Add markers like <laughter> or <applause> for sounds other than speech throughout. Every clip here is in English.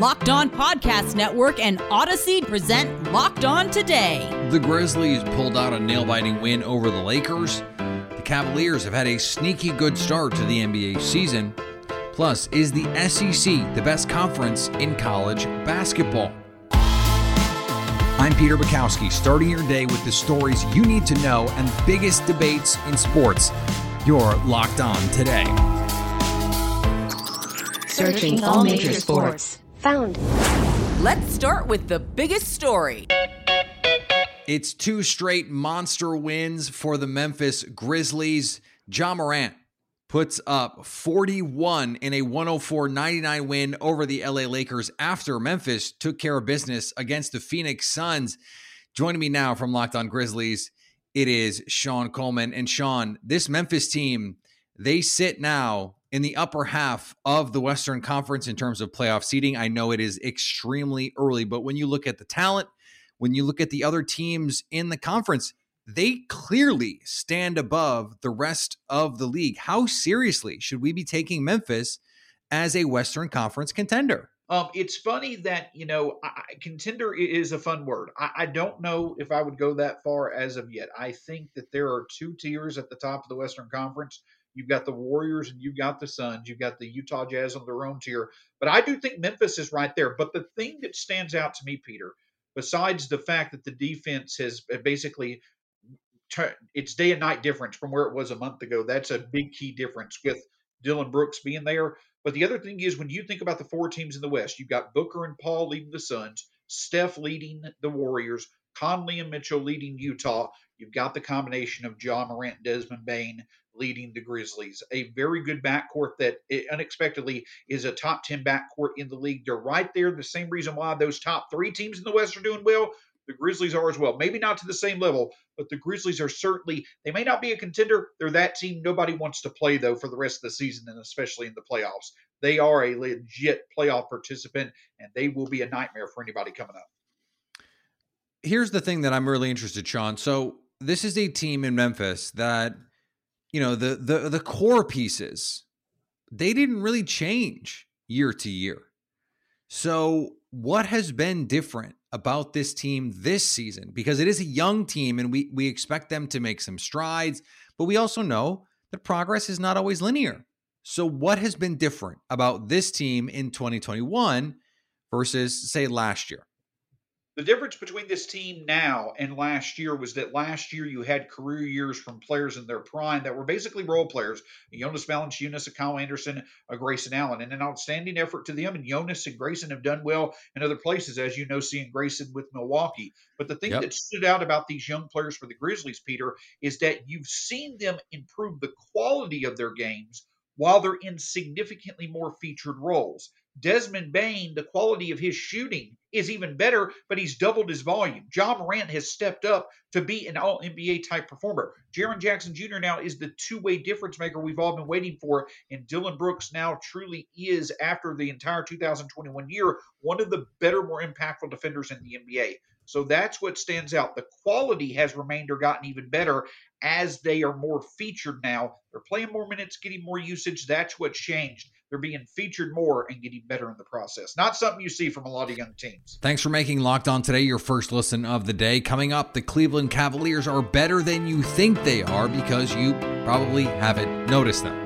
Locked On Podcast Network and Odyssey present Locked On Today. The Grizzlies pulled out a nail biting win over the Lakers. The Cavaliers have had a sneaky good start to the NBA season. Plus, is the SEC the best conference in college basketball? I'm Peter Bukowski, starting your day with the stories you need to know and biggest debates in sports. You're locked on today. Searching all major sports. Found. Let's start with the biggest story. It's two straight monster wins for the Memphis Grizzlies. Ja Morant puts up 41 in a 104 99 win over the LA Lakers after Memphis took care of business against the Phoenix Suns. Joining me now from Locked On Grizzlies, it is Sean Coleman. And Sean, this Memphis team, they sit now in the upper half of the Western Conference in terms of playoff seeding. I know it is extremely early, but when you look at the talent, when you look at the other teams in the conference, they clearly stand above the rest of the league. How seriously should we be taking Memphis as a Western Conference contender? Um, it's funny that you know I, contender is a fun word. I, I, don't know if I would go that far as of yet. I think that there are two tiers at the top of the Western Conference. You've got the Warriors and you've got the Suns. You've got the Utah Jazz on their own tier. But I do think Memphis is right there. But the thing that stands out to me, Peter, besides the fact that the defense has uh, basically it's day and night difference from where it was a month ago. That's a big key difference with Dillon Brooks being there. But the other thing is when you think about the four teams in the West, you've got Booker and Paul leading the Suns, Steph leading the Warriors, Conley and Mitchell leading Utah. You've got the combination of Ja Morant, Desmond Bane leading the Grizzlies. A very good backcourt that eh, unexpectedly is a top 10 backcourt in the league. They're right there. The same reason why those top three teams in the West are doing well the Grizzlies are as well. Maybe not to the same level, but the Grizzlies are certainly, they may not be a contender. They're that team nobody wants to play, though, for the rest of the season and especially in the playoffs. They are a legit playoff participant, and they will be a nightmare for anybody coming up. Here's the thing that I'm really interested, Sean. So, this is a team in Memphis that, you know, the the the core pieces, they didn't really change year to year. So, what has been different about this team this season because it is a young team and we we expect them to make some strides, but we also know that progress is not always linear. So what has been different about this team in 2021 versus say last year? The difference between this team now and last year was that last year you had career years from players in their prime that were basically role players. Jonas Valanciunas, a Kyle Anderson, a Grayson Allen, and an outstanding effort to them. And Jonas and Grayson have done well in other places, as you know, seeing Grayson with Milwaukee. But the thing yep. that stood out about these young players for the Grizzlies, Peter, is that you've seen them improve the quality of their games while they're in significantly more featured roles. Desmond Bane, the quality of his shooting is even better, but he's doubled his volume. Ja Morant has stepped up to be an all NBA type performer. Jaren Jackson Jr. now is the two way difference maker we've all been waiting for. And Dillon Brooks now truly is, after the entire 2021 year, one of the better, more impactful defenders in the NBA. So that's what stands out. The quality has remained or gotten even better as they are more featured now. They're playing more minutes, getting more usage. That's what changed. They're being featured more and getting better in the process. Not something you see from a lot of young teams. Thanks for making Locked On today your first listen of the day. Coming up, the Cleveland Cavaliers are better than you think they are because you probably haven't noticed them.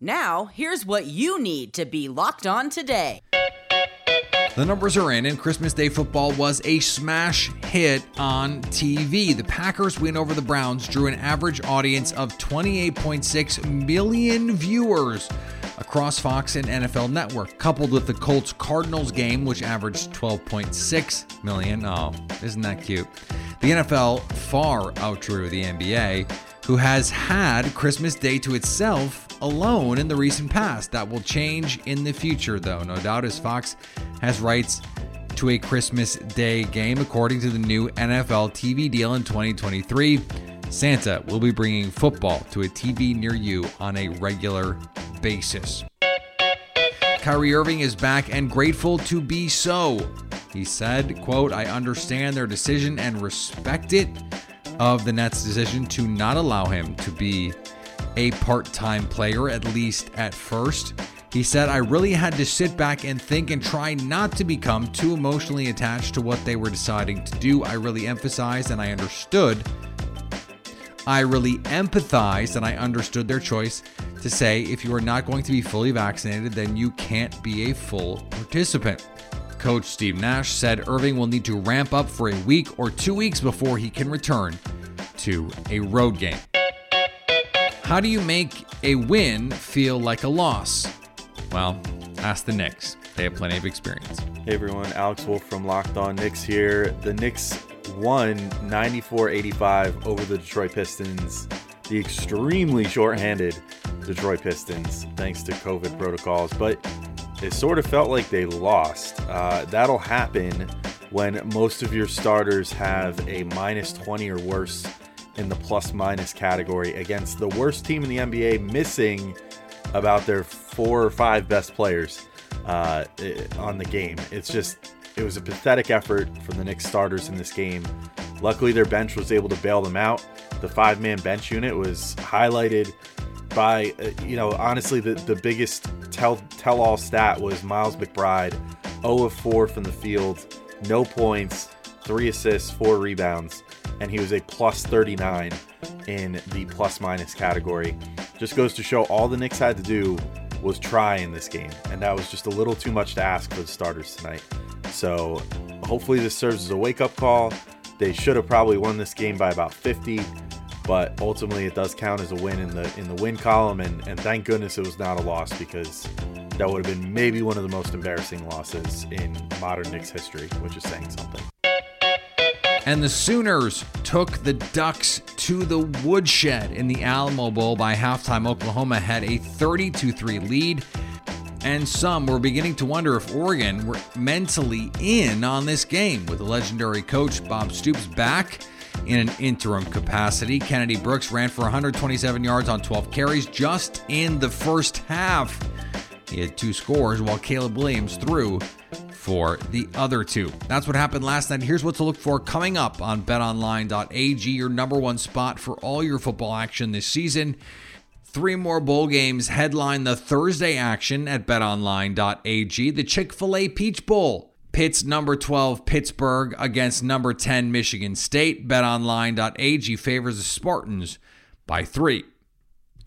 Now, here's what you need to be locked on today. The numbers are in, and Christmas Day football was a smash hit on TV. The Packers win over the Browns drew an average audience of 28.6 million viewers across Fox and NFL Network, coupled with the Colts Cardinals game, which averaged 12.6 million. Oh, isn't that cute? The NFL far outdrew the NBA, who has had Christmas Day to itself alone in the recent past. That will change in the future, though, no doubt, as Fox has rights to a Christmas Day game, according to the new NFL TV deal in 2023. Santa will be bringing football to a TV near you on a regular basis. Kyrie Irving is back and grateful to be so. He said, quote, I understand their decision and respect it of the Nets' decision to not allow him to be a part time player, at least at first. He said, I really had to sit back and think and try not to become too emotionally attached to what they were deciding to do. I really emphasized and I understood. I really empathized and I understood their choice to say if you are not going to be fully vaccinated, then you can't be a full participant. Coach Steve Nash said Irving will need to ramp up for a week or two weeks before he can return to a road game. How do you make a win feel like a loss? Well, ask the Knicks. They have plenty of experience. Hey everyone, Alex Wolf from Locked On Knicks here. The Knicks won 94 85 over the Detroit Pistons, the extremely short-handed Detroit Pistons, thanks to COVID protocols. But it sort of felt like they lost. Uh, that'll happen when most of your starters have a minus 20 or worse in the plus minus category against the worst team in the NBA, missing about their four or five best players uh, on the game. It's just, it was a pathetic effort from the Knicks starters in this game. Luckily, their bench was able to bail them out. The five man bench unit was highlighted by, uh, you know, honestly, the, the biggest tell, tell all stat was Miles McBride 0 of 4 from the field, no points, three assists, four rebounds and he was a plus 39 in the plus minus category. Just goes to show all the Knicks had to do was try in this game, and that was just a little too much to ask for the starters tonight. So hopefully this serves as a wake up call. They should have probably won this game by about 50, but ultimately it does count as a win in the in the win column, and, and thank goodness it was not a loss because that would have been maybe one of the most embarrassing losses in modern Knicks history, which is saying something. And the Sooners took the Ducks to the woodshed in the Alamo Bowl by halftime. Oklahoma had a 32 3 lead. And some were beginning to wonder if Oregon were mentally in on this game with the legendary coach Bob Stoops back in an interim capacity. Kennedy Brooks ran for 127 yards on 12 carries just in the first half. He had two scores while Caleb Williams threw for the other two. That's what happened last night. Here's what to look for coming up on betonline.ag, your number one spot for all your football action this season. Three more bowl games headline the Thursday action at betonline.ag. The Chick fil A Peach Bowl. Pitt's number 12 Pittsburgh against number 10 Michigan State. BetOnline.ag favors the Spartans by three.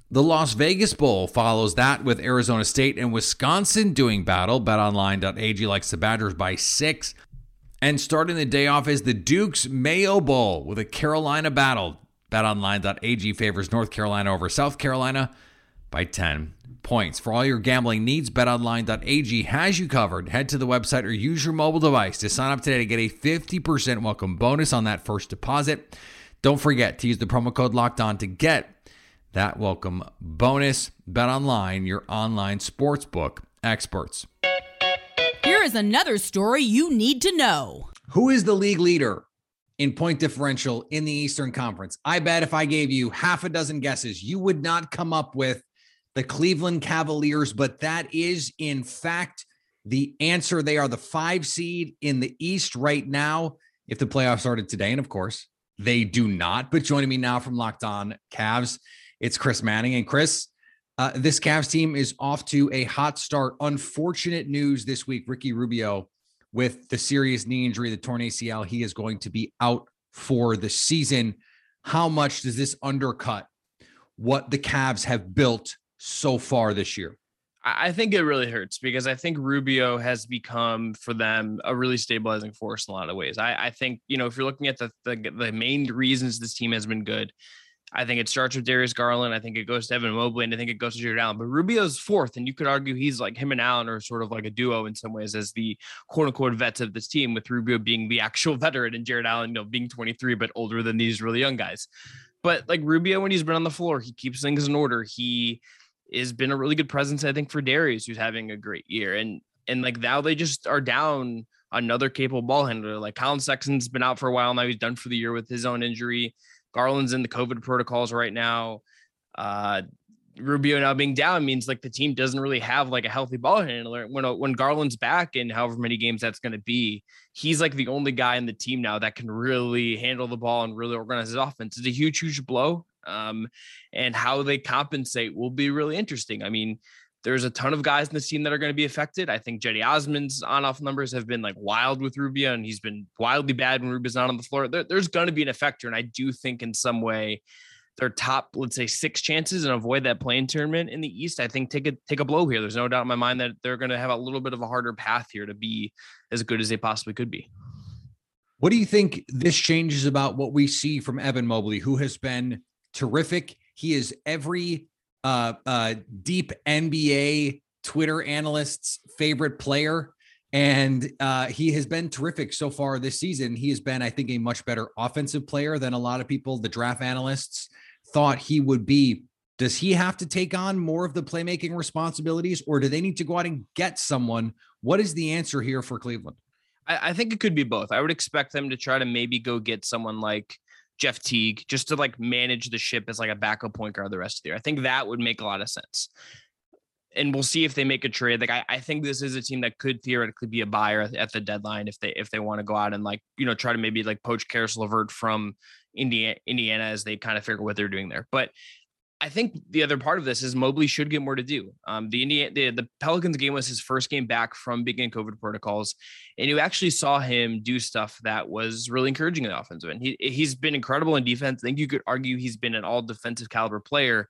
The Las Vegas Bowl follows that with Arizona State and Wisconsin doing battle. BetOnline.ag likes the Badgers by six. And starting the day off is the Duke's Mayo Bowl with a Carolina battle. BetOnline.ag favors North Carolina over South Carolina by 10 points. For all your gambling needs, betonline.ag has you covered. Head to the website or use your mobile device to sign up today to get a 50% welcome bonus on that first deposit. Don't forget to use the promo code locked on to get that welcome bonus. Bet online, your online sportsbook experts. Here is another story you need to know. Who is the league leader in point differential in the Eastern Conference? I bet if I gave you half a dozen guesses, you would not come up with the Cleveland Cavaliers, but that is in fact the answer. They are the five seed in the East right now. If the playoffs started today, and of course they do not. But joining me now from Locked On Cavs it's Chris Manning. And Chris, uh, this Cavs team is off to a hot start. Unfortunate news this week Ricky Rubio with the serious knee injury, the torn ACL. He is going to be out for the season. How much does this undercut what the Cavs have built so far this year? I think it really hurts because I think Rubio has become for them a really stabilizing force in a lot of ways. I, I think you know if you're looking at the, the the main reasons this team has been good, I think it starts with Darius Garland. I think it goes to Evan Mobley, and I think it goes to Jarrett Allen. But Rubio's fourth, and you could argue he's like him and Allen are sort of like a duo in some ways as the quote unquote vets of this team, with Rubio being the actual <laughs> veteran and Jarrett Allen, you know, being 23 but older than these really young guys. But like Rubio, when he's been on the floor, he keeps things in order. He has been a really good presence, I think, for Darius, who's having a great year. And and like now they just are down another capable ball handler. Like Collin Sexton's been out for a while now. He's done for the year with his own injury. Garland's in the COVID protocols right now. Uh, Rubio now being down means like the team doesn't really have like a healthy ball handler. When uh, when Garland's back in however many games that's going to be, he's like the only guy in the team now that can really handle the ball and really organize his offense. It's a huge, huge blow. Um, and how they compensate will be really interesting. I mean, there's a ton of guys in this team that are going to be affected. I think Cedi Osman's on-off numbers have been like wild with Rubio, and he's been wildly bad when Rubio's not on the floor. There, there's going to be an effector, and I do think in some way their top, let's say, six chances and avoid that play-in tournament in the East. I think take a take a blow here. There's no doubt in my mind that they're going to have a little bit of a harder path here to be as good as they possibly could be. What do you think this changes about what we see from Evan Mobley, who has been terrific? He is every uh, uh, deep NBA Twitter analyst's favorite player. And uh, he has been terrific so far this season. He has been, I think, a much better offensive player than a lot of people, the draft analysts, thought he would be. Does he have to take on more of the playmaking responsibilities, or do they need to go out and get someone? What is the answer here for Cleveland? I, I think it could be both. I would expect them to try to maybe go get someone like Jeff Teague just to like manage the ship as like a backup point guard the rest of the year. I think that would make a lot of sense. And we'll see if they make a trade. Like I, I think this is a team that could theoretically be a buyer at, the deadline if they if they want to go out and like you know try to maybe like poach Caris LeVert from Indiana Indiana as they kind of figure what they're doing there. But I think the other part of this is Mobley should get more to do. Um, the Indiana, the, the Pelicans game was his first game back from beginning COVID protocols, and you actually saw him do stuff that was really encouraging in the offensive end. He he's been incredible in defense. I think you could argue he's been an all defensive caliber player,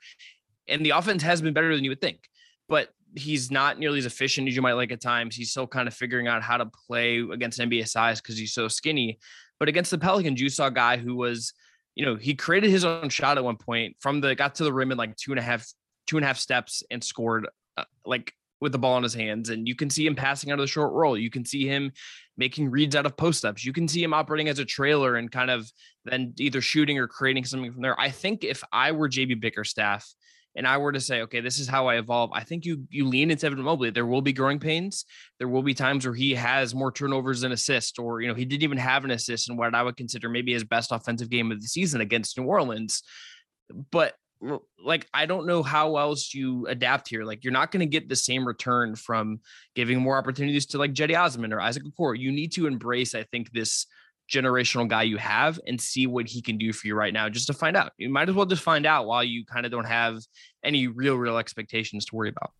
and the offense has been better than you would think. But he's not nearly as efficient as you might like at times. He's still kind of figuring out how to play against NBA size because he's so skinny. But against the Pelicans, you saw a guy who was you know, he created his own shot at one point from the got to the rim in like two and a half two and a half steps and scored uh, like with the ball in his hands. And you can see him passing out of the short roll. You can see him making reads out of post ups. You can see him operating as a trailer and kind of then either shooting or creating something from there. I think if I were JB Bickerstaff and I were to say, okay, this is how I evolve, I think you you lean into Evan Mobley. There will be growing pains. There will be times where he has more turnovers than assists, or you know, he didn't even have an assist in what I would consider maybe his best offensive game of the season against New Orleans. But like I don't know how else you adapt here. Like you're not going to get the same return from giving more opportunities to like Cedi Osman or Isaac Okoro. You need to embrace, I think, this generational guy you have and see what he can do for you right now just to find out. You might as well just find out while you kind of don't have any real, real expectations to worry about.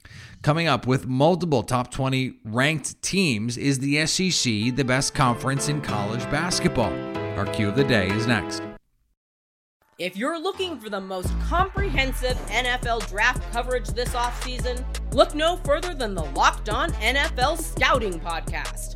Coming up with multiple top 20 ranked teams is the SEC, the best conference in college basketball. Our cue of the day is next. If you're looking for the most comprehensive NFL draft coverage this offseason, look no further than the Locked On NFL Scouting Podcast.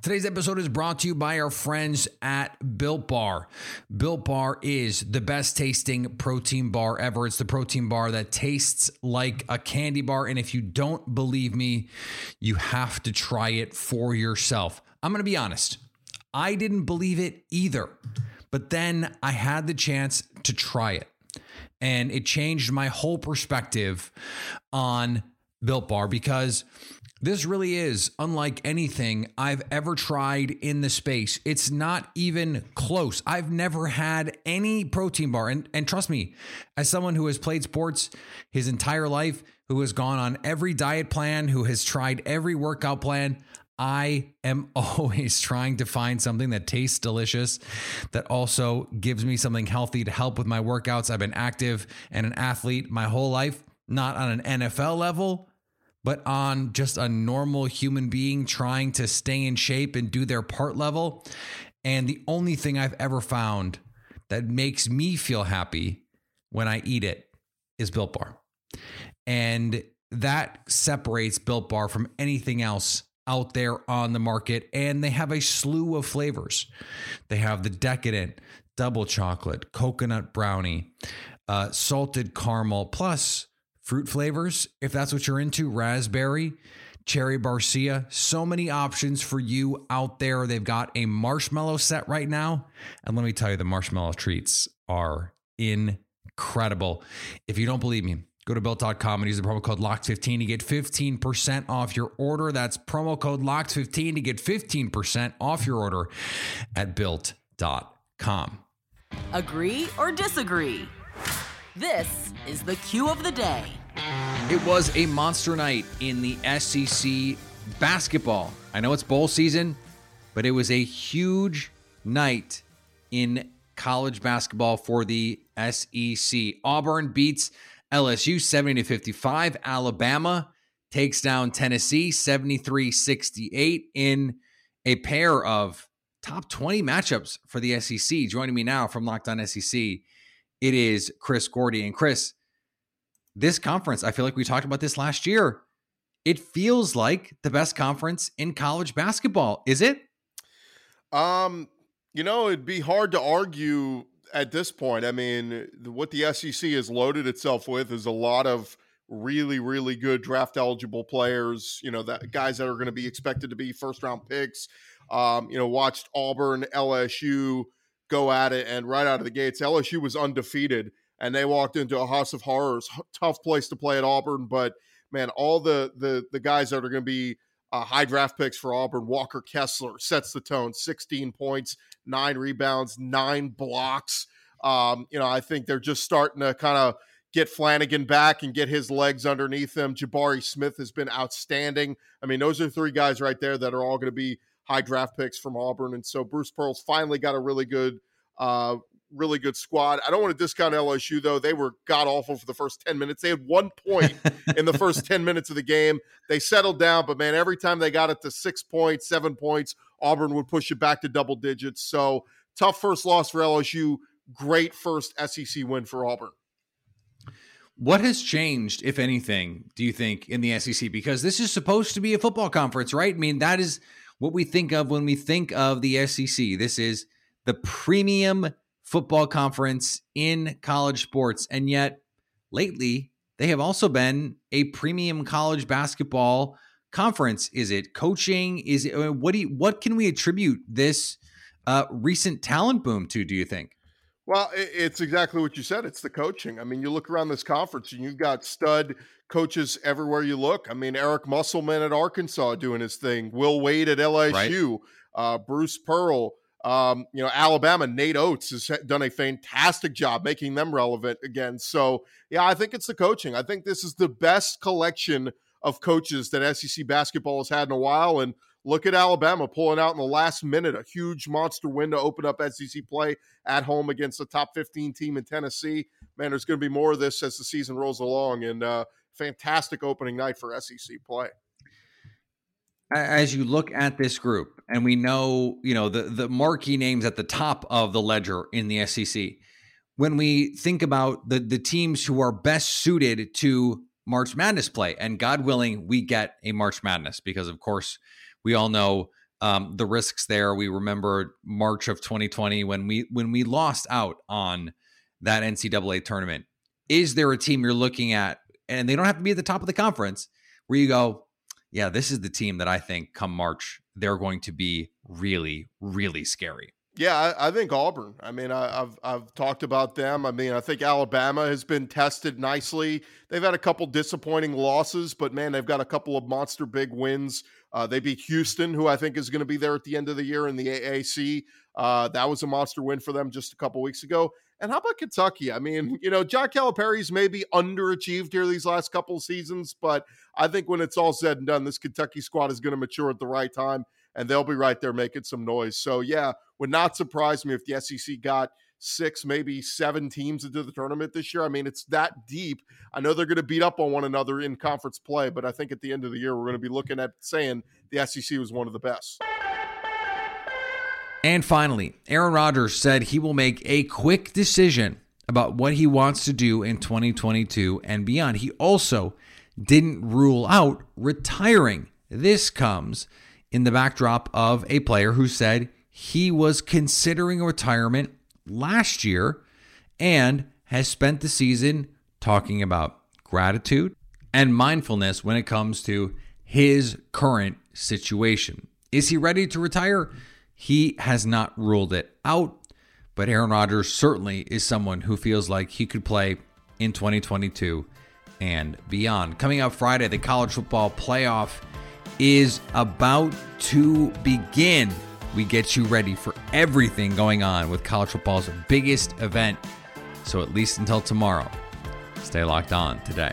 Today's episode is brought to you by our friends at Built Bar. Built Bar is the best tasting protein bar ever. It's the protein bar that tastes like a candy bar. And if you don't believe me, you have to try it for yourself. I'm going to be honest, I didn't believe it either. But then I had the chance to try it, and it changed my whole perspective on Built Bar because this really is unlike anything I've ever tried in the space. It's not even close. I've never had any protein bar. And, and trust me, as someone who has played sports his entire life, who has gone on every diet plan, who has tried every workout plan. I am <laughs> always trying to find something that tastes delicious, that also gives me something healthy to help with my workouts. I've been active and an athlete my whole life, not on an NFL level, but on just a normal human being trying to stay in shape and do their part level. And the only thing I've ever found that makes me feel happy when I eat it is Built Bar. And that separates Built Bar from anything else out there on the market. And they have a slew of flavors. They have the decadent double chocolate, coconut brownie, uh, salted caramel, plus fruit flavors, if that's what you're into, raspberry, cherry barcia. So many options for you out there. They've got a marshmallow set right now. And let me tell you, the marshmallow treats are incredible. If you don't believe me, go to built.com and use the promo code LOCKED15 to get 15% off your order. That's promo code LOCKED15 to get 15% off your order at built.com. Agree or disagree? This is the cue of the day. It was a monster night in the SEC basketball. I know it's bowl season, but it was a huge night in college basketball for the SEC. Auburn beats LSU 70 to 55. Alabama takes down Tennessee 73 68 in a pair of top 20 matchups for the SEC. Joining me now from Locked On SEC, it is Chris Gordy. And Chris, this conference, I feel like we talked about this last year. It feels like the best conference in college basketball. Is it? Um, you know, it'd be hard to argue at this point. I mean, what the SEC has loaded itself with is a lot of really, really good draft eligible players. You know, that guys that are going to be expected to be first round picks. Um, you know, watched Auburn, LSU go at it, and right out of the gates, LSU was undefeated, and they walked into a house of horrors. Tough place to play at Auburn, but man, all the the the guys that are going to be uh, high draft picks for Auburn, Walker Kessler sets the tone, 16 points, nine rebounds, nine blocks. Um, you know, I think they're just starting to kind of get Flanigan back and get his legs underneath him. Jabari Smith has been outstanding. I mean, those are three guys right there that are all going to be high draft picks from Auburn. And so Bruce Pearl's finally got a really good, uh, really good squad. I don't want to discount LSU though; they were god awful for the first ten minutes. They had one point <laughs> in the first ten minutes of the game. They settled down, but man, every time they got it to six points, seven points, Auburn would push it back to double digits. So tough first loss for LSU. Great first SEC win for Auburn. What has changed, if anything, do you think, in the SEC? Because this is supposed to be a football conference, right? I mean, that is what we think of when we think of the SEC. This is the premium football conference in college sports. And yet, lately, they have also been a premium college basketball conference. Is it coaching? Is it what do you, what can we attribute this uh, recent talent boom to? Do you think? Well, it's exactly what you said. It's the coaching. I mean, you look around this conference and you've got stud coaches everywhere you look. I mean, Eric Musselman at Arkansas doing his thing, Will Wade at LSU, right. uh, Bruce Pearl, um, you know, Alabama, Nate Oats has done a fantastic job making them relevant again. So, yeah, I think it's the coaching. I think this is the best collection of coaches that SEC basketball has had in a while. And look at Alabama pulling out in the last minute a huge monster win to open up SEC play at home against the top 15 team in Tennessee. Man, there's going to be more of this as the season rolls along. And uh, fantastic opening night for SEC play. As you look at this group and we know you know the the marquee names at the top of the ledger in the SEC when we think about the the teams who are best suited to March Madness play and God willing we get a March Madness because of course we all know um, the risks there. We remember March of 2020 when we when we lost out on that NCAA tournament. Is there a team you're looking at and they don't have to be at the top of the conference where you go yeah, this is the team that I think come March, they're going to be really, really scary. Yeah, I, I think Auburn. I mean, I, have I've talked about them. I mean, I think Alabama has been tested nicely. They've had a couple disappointing losses, but man, they've got a couple of monster big wins. Uh, they beat Houston, who I think is going to be there at the end of the year in the AAC. Uh, that was a monster win for them just a couple weeks ago. And how about Kentucky? I mean, you know, John Calipari's maybe underachieved here these last couple of seasons, but I think when it's all said and done, this Kentucky squad is going to mature at the right time and they'll be right there making some noise. So, yeah, would not surprise me if the SEC got six, maybe seven teams into the tournament this year. I mean, it's that deep. I know they're going to beat up on one another in conference play, but I think at the end of the year, we're going to be looking at saying the SEC was one of the best. And finally, Aaron Rodgers said he will make a quick decision about what he wants to do in 2022 and beyond. He also didn't rule out retiring. This comes in the backdrop of a player who said he was considering retirement last year and has spent the season talking about gratitude and mindfulness when it comes to his current situation. Is he ready to retire? He has not ruled it out, but Aaron Rodgers certainly is someone who feels like he could play in 2022 and beyond. Coming up Friday, the college football playoff is about to begin we get you ready for everything going on with college football's biggest event. So, at least until tomorrow, stay locked on today.